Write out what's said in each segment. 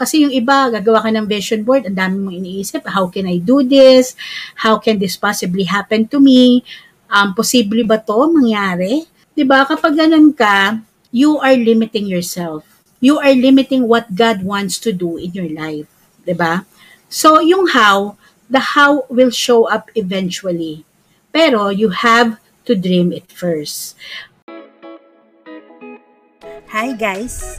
Kasi yung iba, gagawa ka ng vision board, ang dami mong iniisip, how can I do this? How can this possibly happen to me? Um, posible ba to mangyari? ba Kapag ganun ka, you are limiting yourself. You are limiting what God wants to do in your life. ba So, yung how, the how will show up eventually. Pero you have to dream it first. Hi guys,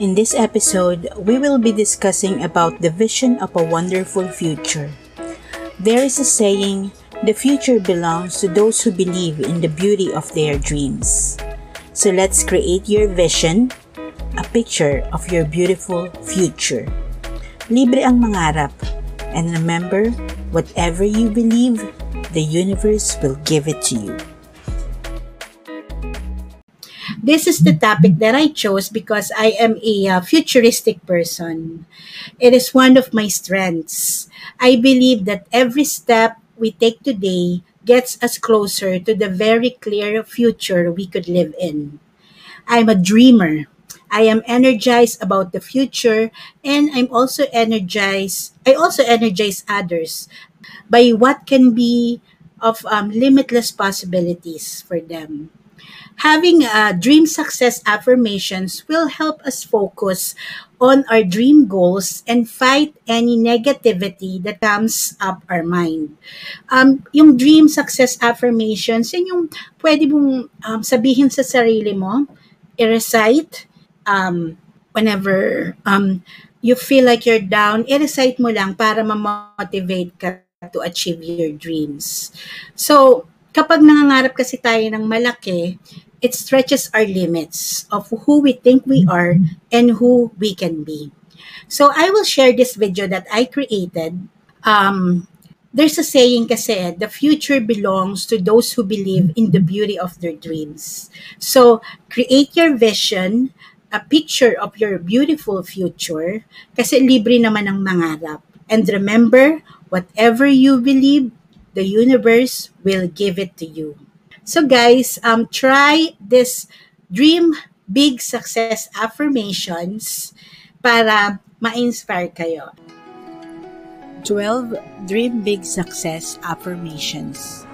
In this episode, we will be discussing about the vision of a wonderful future. There is a saying, the future belongs to those who believe in the beauty of their dreams. So let's create your vision, a picture of your beautiful future. Libre ang mangarap. And remember, whatever you believe, the universe will give it to you. This is the topic that I chose because I am a uh, futuristic person. It is one of my strengths. I believe that every step we take today gets us closer to the very clear future we could live in. I'm a dreamer. I am energized about the future and I'm also energized. I also energize others by what can be of um, limitless possibilities for them. Having uh, dream success affirmations will help us focus on our dream goals and fight any negativity that comes up our mind. Um, yung dream success affirmations, yun yung pwede mong um, sabihin sa sarili mo, i-recite um, whenever um, you feel like you're down, i-recite mo lang para ma-motivate ka to achieve your dreams. So, kapag nangangarap kasi tayo ng malaki, it stretches our limits of who we think we are and who we can be. So I will share this video that I created. Um, there's a saying kasi, the future belongs to those who believe in the beauty of their dreams. So create your vision, a picture of your beautiful future, kasi libre naman ang mangarap. And remember, whatever you believe, the universe will give it to you. So guys, um, try this Dream Big Success Affirmations para ma-inspire kayo. 12 Dream Big Success Affirmations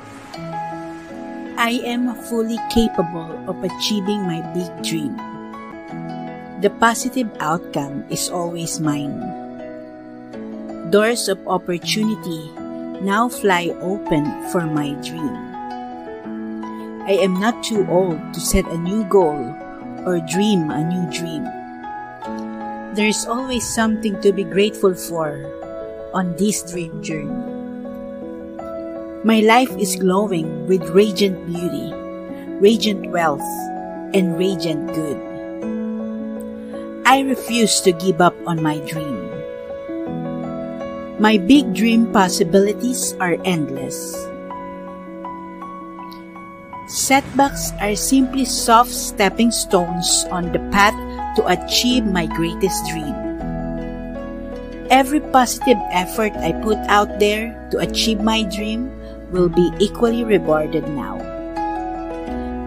I am fully capable of achieving my big dream. The positive outcome is always mine. Doors of opportunity now fly open for my dream. I am not too old to set a new goal or dream a new dream. There is always something to be grateful for on this dream journey. My life is glowing with radiant beauty, radiant wealth, and radiant good. I refuse to give up on my dream. My big dream possibilities are endless. Setbacks are simply soft stepping stones on the path to achieve my greatest dream. Every positive effort I put out there to achieve my dream will be equally rewarded now.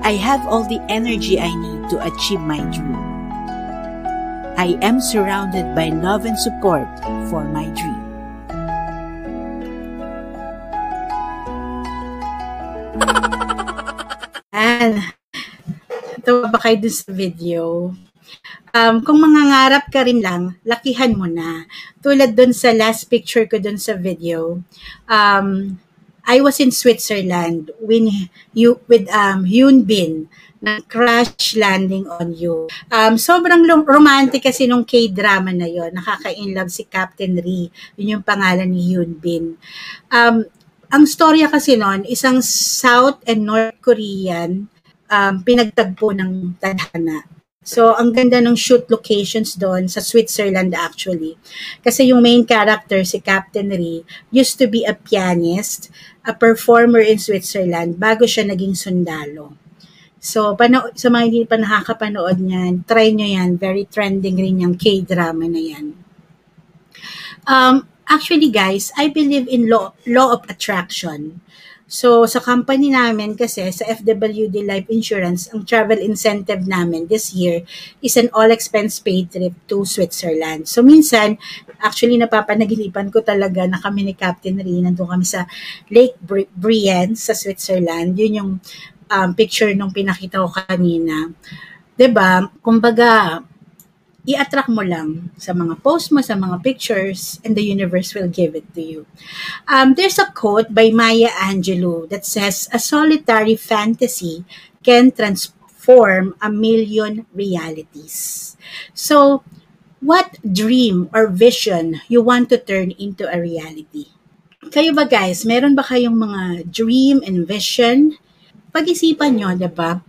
I have all the energy I need to achieve my dream. I am surrounded by love and support for my dream. Kayo dun sa video? Um, kung mangangarap ka rin lang, lakihan mo na. Tulad dun sa last picture ko dun sa video, um, I was in Switzerland when you with um Hyun Bin na crash landing on you. Um, sobrang romantic kasi nung K-drama na yon Nakaka-inlove si Captain Ri. Yun yung pangalan ni Hyun Bin. Um, ang storya kasi noon, isang South and North Korean um, pinagtagpo ng tadhana. So, ang ganda ng shoot locations doon sa Switzerland actually. Kasi yung main character, si Captain Ri, used to be a pianist, a performer in Switzerland bago siya naging sundalo. So, pano- sa mga hindi pa nakakapanood niyan, try nyo yan. Very trending rin yung K-drama na yan. Um, actually guys, I believe in law, law of attraction. So, sa company namin kasi, sa FWD Life Insurance, ang travel incentive namin this year is an all-expense paid trip to Switzerland. So, minsan, actually, napapanaginipan ko talaga na kami ni Captain Rin, nandun kami sa Lake Brienne sa Switzerland. Yun yung um, picture nung pinakita ko kanina. 'Di ba? Kumbaga, i-attract mo lang sa mga post mo, sa mga pictures, and the universe will give it to you. Um, there's a quote by Maya Angelou that says, A solitary fantasy can transform a million realities. So, what dream or vision you want to turn into a reality? Kayo ba guys, meron ba kayong mga dream and vision? Pag-isipan nyo, diba?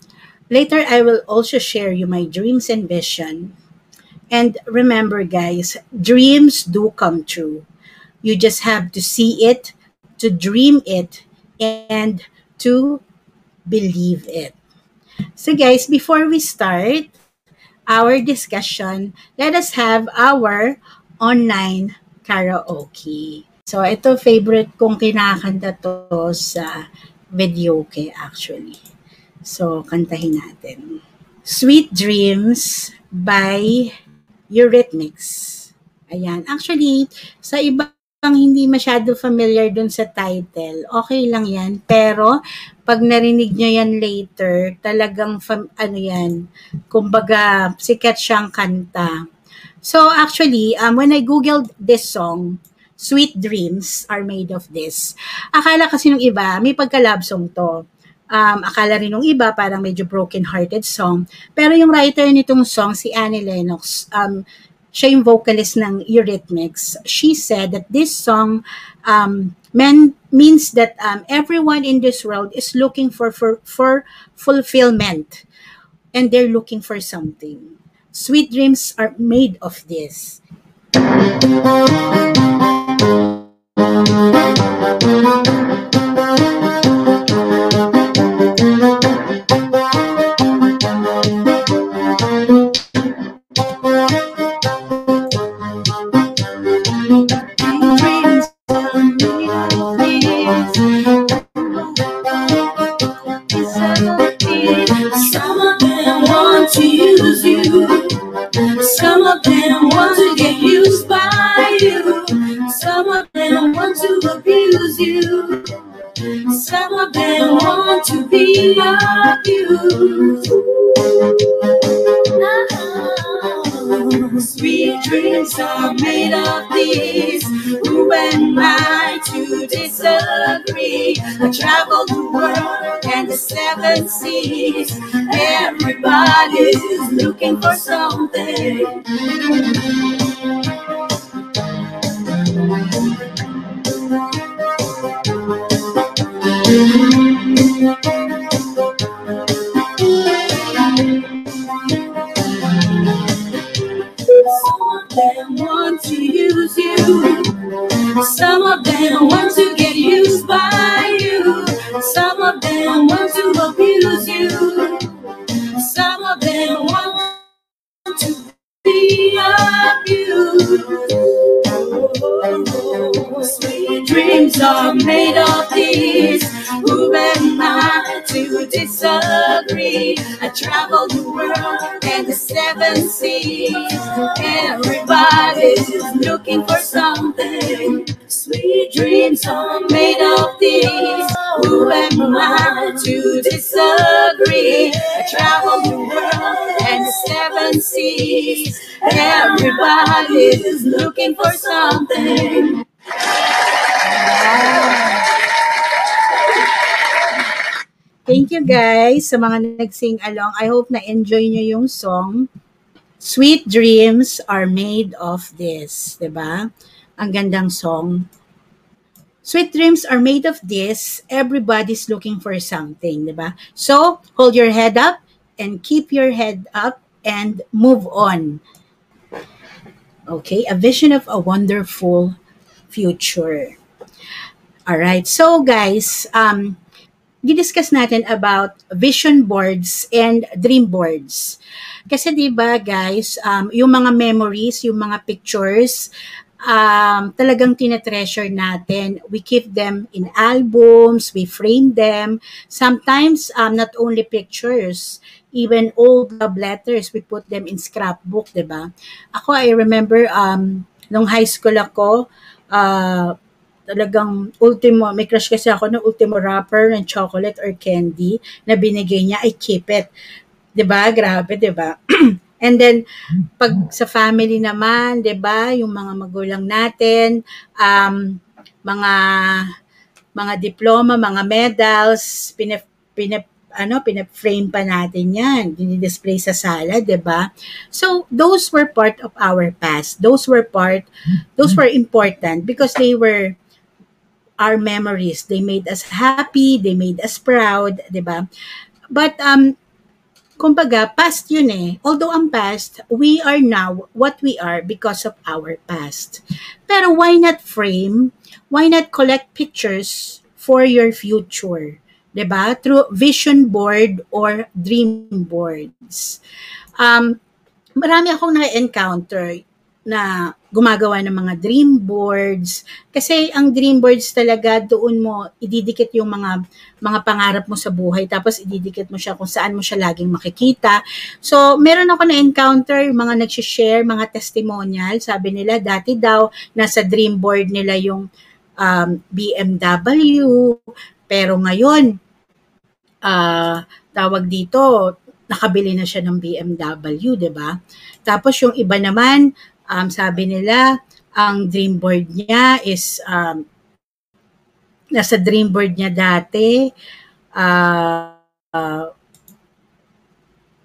Later, I will also share you my dreams and vision And remember, guys, dreams do come true. You just have to see it, to dream it, and to believe it. So, guys, before we start our discussion, let us have our online karaoke. So, ito favorite kong kinakanta to sa video kay actually. So, kantahin natin. Sweet Dreams by Eurythmics. Ayan. Actually, sa iba pang hindi masyado familiar dun sa title, okay lang yan. Pero, pag narinig nyo yan later, talagang, fam- ano yan, kumbaga, sikat siyang kanta. So, actually, um, when I googled this song, Sweet Dreams are made of this. Akala kasi nung iba, may pagka-love song to. Um, akala rin nung iba, parang medyo broken-hearted song. Pero yung writer nitong song, si Annie Lennox, um, siya yung vocalist ng Eurythmics. She said that this song um, men, means that um, everyone in this world is looking for, for, for fulfillment. And they're looking for something. Sweet dreams are made of this. Sweet are made of these. Who am I to disagree? I travel the world and the seven seas. Everybody's looking for something. Them want to use you. Some of them want to get used by you. Some of them want to abuse you. Some of them want to be abused. Oh, sweet dreams are made of disagree? I travel the world and the seven seas. Everybody's looking for something. Sweet dreams are made of these. Who am I to disagree? I travel the world and the seven seas. Everybody's looking for something. Thank you guys sa mga nag-sing along. I hope na-enjoy nyo yung song. Sweet dreams are made of this. ba? Ang gandang song. Sweet dreams are made of this. Everybody's looking for something, ba? So, hold your head up and keep your head up and move on. Okay, a vision of a wonderful future. All right. So guys, um didiscuss natin about vision boards and dream boards. Kasi 'di ba guys, um yung mga memories, yung mga pictures, um, talagang tinetreasure natin. We keep them in albums, we frame them. Sometimes, um, not only pictures, even old love letters, we put them in scrapbook, di ba? Ako, I remember, um, nung high school ako, uh, talagang ultimo, may crush kasi ako ng ultimo wrapper ng chocolate or candy na binigay niya, I keep it. 'Di ba? Grabe, 'di ba? And then pag sa family naman, 'di ba, yung mga magulang natin, um mga mga diploma, mga medals, pinip, pinip ano, pinap-frame pa natin yan. Dinidisplay sa sala, 'di ba? So, those were part of our past. Those were part, those were important because they were our memories. They made us happy, they made us proud, 'di ba? But um kumbaga, past yun eh. Although ang past, we are now what we are because of our past. Pero why not frame? Why not collect pictures for your future? 'di ba? Through vision board or dream boards. Um, marami akong na-encounter na gumagawa ng mga dream boards. Kasi ang dream boards talaga doon mo ididikit yung mga mga pangarap mo sa buhay. Tapos ididikit mo siya kung saan mo siya laging makikita. So meron ako na encounter mga nagshi-share mga testimonial. Sabi nila dati daw nasa dream board nila yung um, BMW pero ngayon uh, tawag dito nakabili na siya ng BMW 'di ba? Tapos yung iba naman um, sabi nila, ang dream board niya is um, nasa dream board niya dati uh, uh,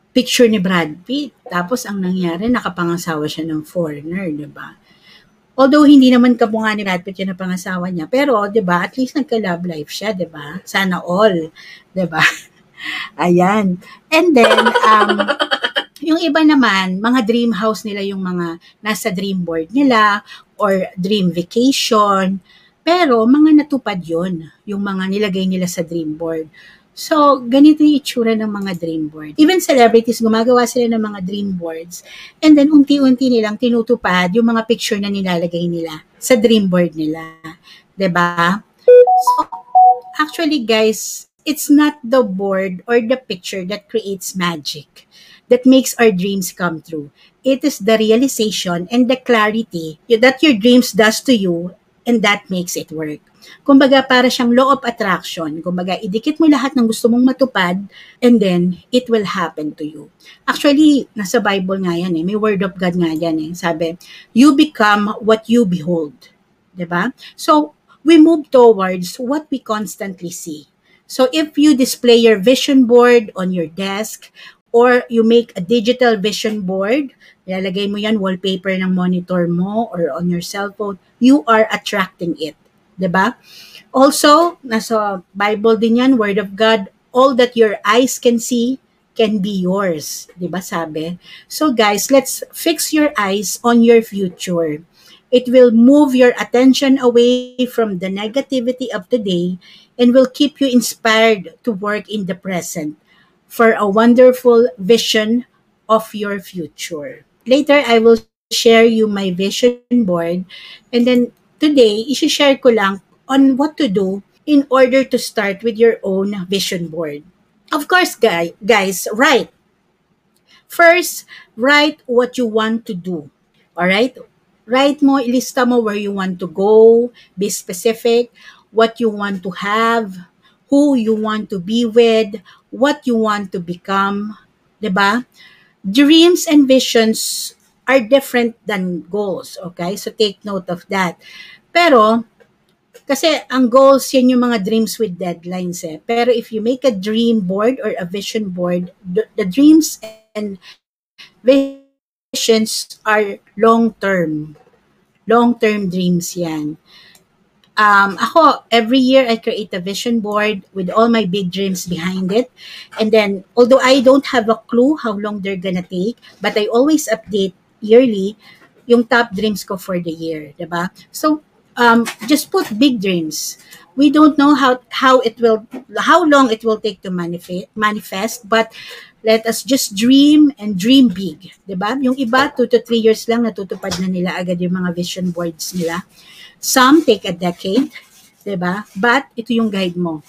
picture ni Brad Pitt. Tapos ang nangyari, nakapangasawa siya ng foreigner, di ba? Although hindi naman kabunga ni Brad Pitt yung napangasawa niya, pero 'di ba, at least nagka-love life siya, 'di ba? Sana all, 'di ba? Ayan. And then um yung iba naman, mga dream house nila yung mga nasa dream board nila or dream vacation. Pero mga natupad yon yung mga nilagay nila sa dream board. So, ganito yung itsura ng mga dream board. Even celebrities, gumagawa sila ng mga dream boards. And then, unti-unti nilang tinutupad yung mga picture na nilalagay nila sa dream board nila. ba? Diba? So, actually guys, it's not the board or the picture that creates magic that makes our dreams come true. It is the realization and the clarity that your dreams does to you and that makes it work. Kumbaga, para siyang law of attraction. Kumbaga, idikit mo lahat ng gusto mong matupad and then it will happen to you. Actually, nasa Bible nga yan eh. May word of God nga yan eh. Sabi, you become what you behold. ba? Diba? So, we move towards what we constantly see. So if you display your vision board on your desk or you make a digital vision board, ilalagay mo yan wallpaper ng monitor mo or on your cellphone, you are attracting it. 'di ba? Also, nasa Bible din yan, Word of God, all that your eyes can see can be yours. 'Di ba sabi? So guys, let's fix your eyes on your future. It will move your attention away from the negativity of today and will keep you inspired to work in the present for a wonderful vision of your future. Later, I will share you my vision board and then today, isi-share ko lang on what to do in order to start with your own vision board. Of course, guys, guys, write. First, write what you want to do. All right? Write mo, ilista mo where you want to go, be specific, what you want to have, who you want to be with, what you want to become, 'di ba? Dreams and visions are different than goals, okay? So take note of that. Pero kasi ang goals yan yung mga dreams with deadlines eh. Pero if you make a dream board or a vision board, the, the dreams and visions are long term. Long term dreams yan. Um, ako, every year I create a vision board with all my big dreams behind it. And then, although I don't have a clue how long they're gonna take, but I always update yearly yung top dreams ko for the year, 'di ba? So, um, just put big dreams. We don't know how how it will how long it will take to manifest manifest, but let us just dream and dream big, 'di ba? Yung iba 2 to 3 years lang natutupad na nila agad yung mga vision boards nila. Some take a decade, 'di ba? But ito yung guide mo.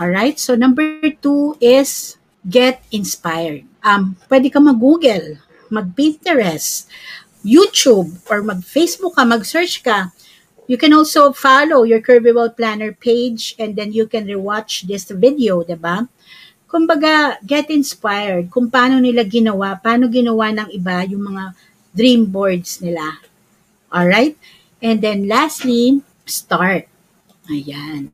All right? So number two is get inspired. Um, pwede ka mag-Google, mag-Pinterest, YouTube, or mag-Facebook ka, mag-search ka. You can also follow your Curvyball Planner page and then you can rewatch this video, 'di ba? Kumbaga, get inspired kung paano nila ginawa, paano ginawa ng iba yung mga dream boards nila. Alright? And then lastly, start. Ayan.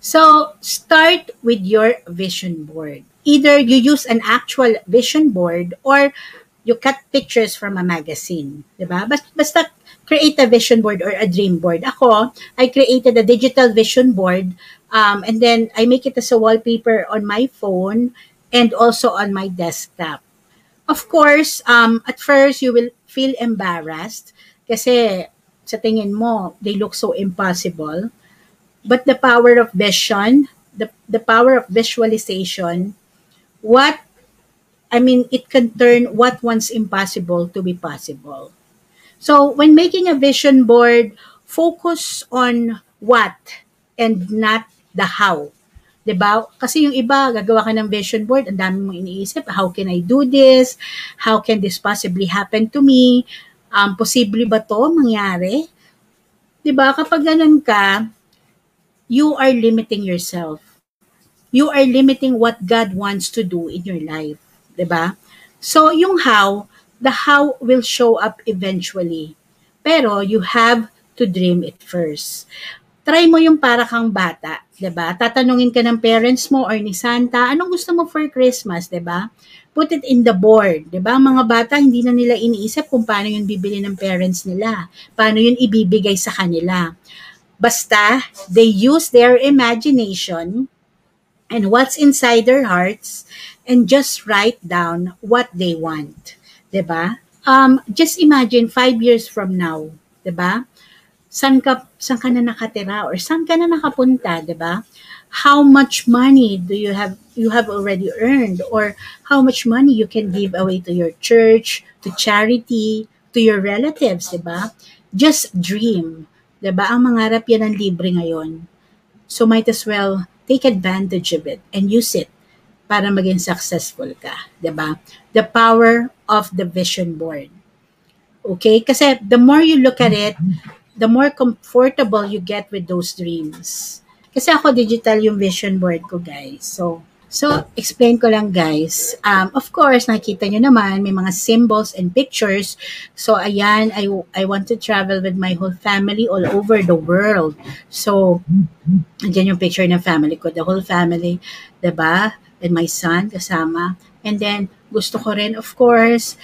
So, start with your vision board. Either you use an actual vision board or you cut pictures from a magazine. Diba? Basta, create a vision board or a dream board. Ako, I created a digital vision board um, and then I make it as a wallpaper on my phone and also on my desktop. Of course, um, at first you will feel embarrassed kasi sa tingin mo, they look so impossible. But the power of vision, the, the power of visualization, what, I mean, it can turn what once impossible to be possible. So when making a vision board, focus on what and not the how. 'Di ba? Kasi yung iba, gagawa ka ng vision board, ang dami mong iniisip, how can I do this? How can this possibly happen to me? Um, posible ba to mangyari? 'Di ba? Kapag ganun ka, you are limiting yourself. You are limiting what God wants to do in your life. 'Di ba? So, yung how, the how will show up eventually. Pero you have to dream it first. Try mo yung para kang bata, 'di ba? Tatanungin ka ng parents mo or ni Santa, anong gusto mo for Christmas, 'di ba? Put it in the board, 'di ba? Mga bata hindi na nila iniisip kung paano yun bibili ng parents nila, paano yun ibibigay sa kanila. Basta they use their imagination and what's inside their hearts and just write down what they want. 'Di ba? Um, just imagine five years from now, 'di ba? San ka, san ka na nakatira or saan ka na nakapunta, 'di ba? How much money do you have you have already earned or how much money you can give away to your church, to charity, to your relatives, 'di ba? Just dream, 'di ba? Ang mangarap yan ang libre ngayon. So might as well take advantage of it and use it para maging successful ka, 'di ba? The power of the vision board. Okay? Kasi the more you look at it, the more comfortable you get with those dreams. Kasi ako digital yung vision board ko, guys. So, so explain ko lang, guys. Um, of course, nakita nyo naman, may mga symbols and pictures. So, ayan, I, I want to travel with my whole family all over the world. So, andyan yung picture ng family ko, the whole family, ba? And my son kasama. And then, gusto ko rin, of course,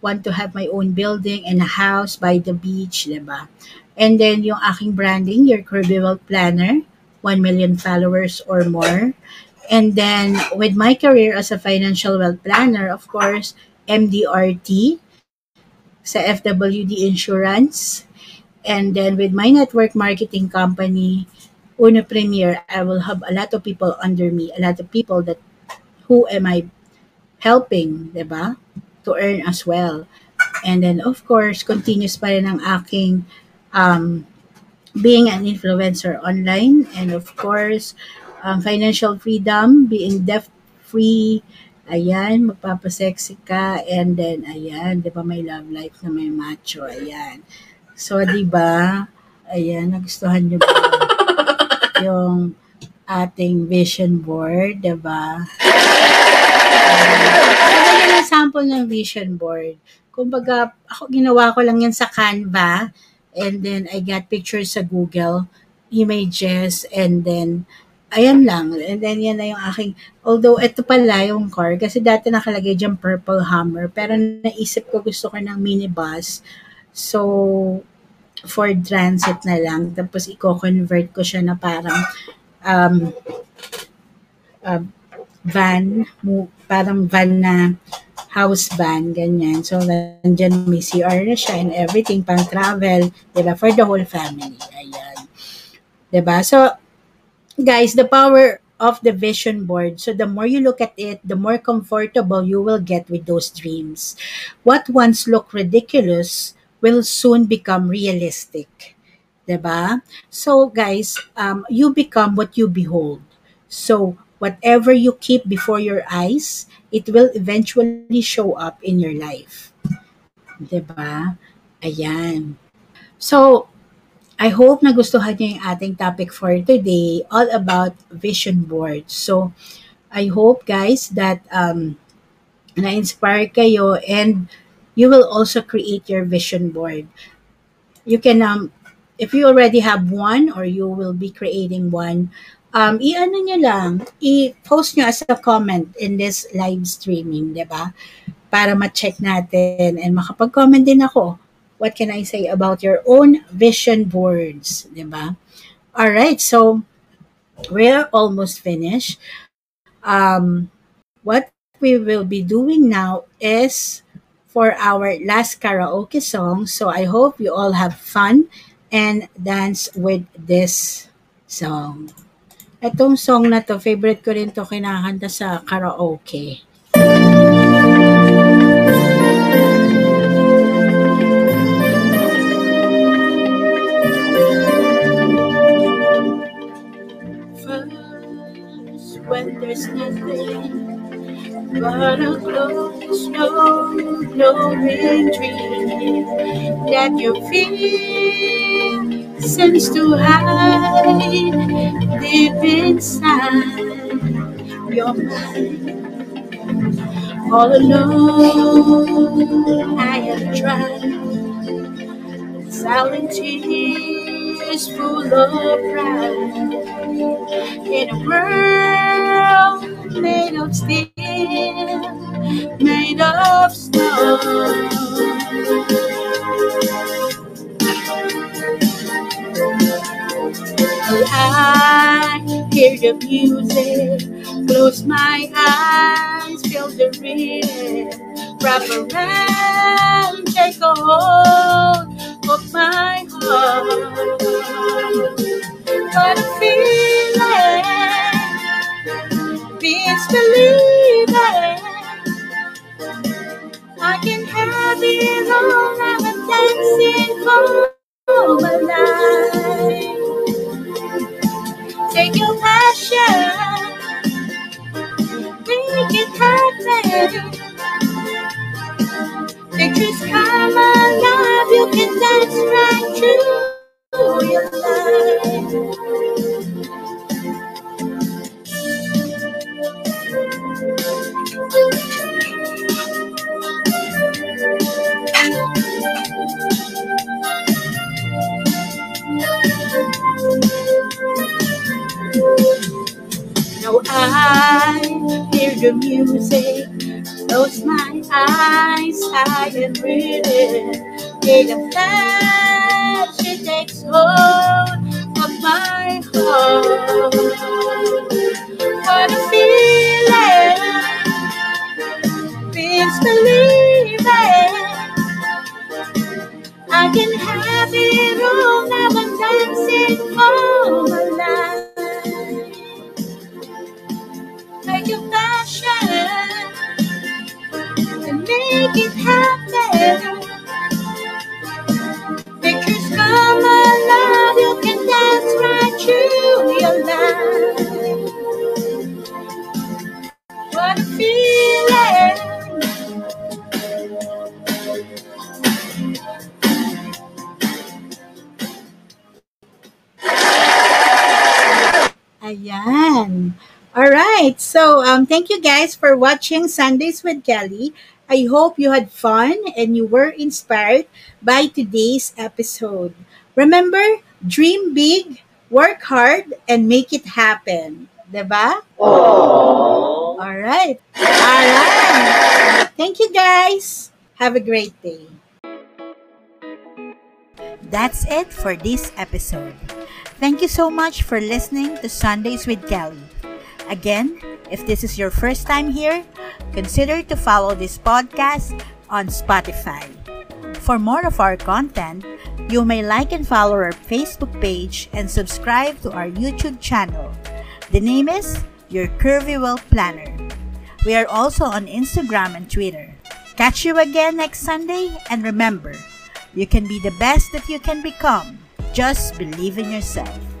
want to have my own building and a house by the beach, ba? And then yung aking branding, your Curvyball Planner, 1 million followers or more. And then with my career as a financial wealth planner, of course, MDRT sa FWD Insurance. And then with my network marketing company, Uno Premier, I will have a lot of people under me, a lot of people that who am I helping, 'di ba? To earn as well. And then of course, continuous pa rin ang aking um, being an influencer online, and of course, um, financial freedom, being debt free, ayan, magpapasexy ka, and then, ayan, di ba may love life na may macho, ayan. So, di ba, ayan, nagustuhan nyo ba yung ating vision board, di ba? Ayan, ang sample ng vision board. Kumbaga, ako, ginawa ko lang yan sa Canva, and then I got pictures sa Google, images, and then, ayan lang. And then, yan na yung aking, although ito pala yung car, kasi dati nakalagay dyan Purple Hammer, pero naisip ko gusto ko ng minibus. So, Ford Transit na lang. Tapos, i-convert ko siya na parang um, uh, van, mo, parang van na house van, ganyan. So, nandyan may CR na siya and everything, pang travel, diba, for the whole family. Ayan. Diba? So, guys, the power of the vision board. So, the more you look at it, the more comfortable you will get with those dreams. What once looked ridiculous will soon become realistic. Diba? So, guys, um, you become what you behold. So, whatever you keep before your eyes, it will eventually show up in your life. 'Di ba? Ayan. So, I hope nagustuhan niyo yung ating topic for today, all about vision boards. So, I hope guys that um, na-inspire kayo and you will also create your vision board. You can, um, if you already have one or you will be creating one, um, i-ano nyo lang, i-post nyo as a comment in this live streaming, di ba? Para ma-check natin and makapag-comment din ako. What can I say about your own vision boards, di ba? Alright, so we're almost finished. Um, what we will be doing now is for our last karaoke song. So I hope you all have fun and dance with this song. Itong song na 'to, favorite ko rin 'to kinakanta sa karaoke. But a close, no, dream that you feel seems to hide deep inside your mind. All alone, I have tried. Silent tears full of pride. In a world made of steel, made of stone. I hear the music, close my eyes, feel the rhythm, wrap around, take a hold of my heart. What a feeling, beats believing. I can have it all, I'm dancing for my life. Take your passion, make it happen. Pictures come alive, you can dance right through your life. I hear the music, close my eyes, I am reading. In a flash, it takes hold of my heart. What a feeling, feels believing. I can have it thank you guys for watching Sundays with Kelly. I hope you had fun and you were inspired by today's episode. Remember, dream big, work hard, and make it happen. Diba? All right. All right. Thank you guys. Have a great day. That's it for this episode. Thank you so much for listening to Sundays with Kelly. Again, if this is your first time here, consider to follow this podcast on Spotify. For more of our content, you may like and follow our Facebook page and subscribe to our YouTube channel. The name is Your Curvy Well Planner. We are also on Instagram and Twitter. Catch you again next Sunday and remember, you can be the best that you can become. Just believe in yourself.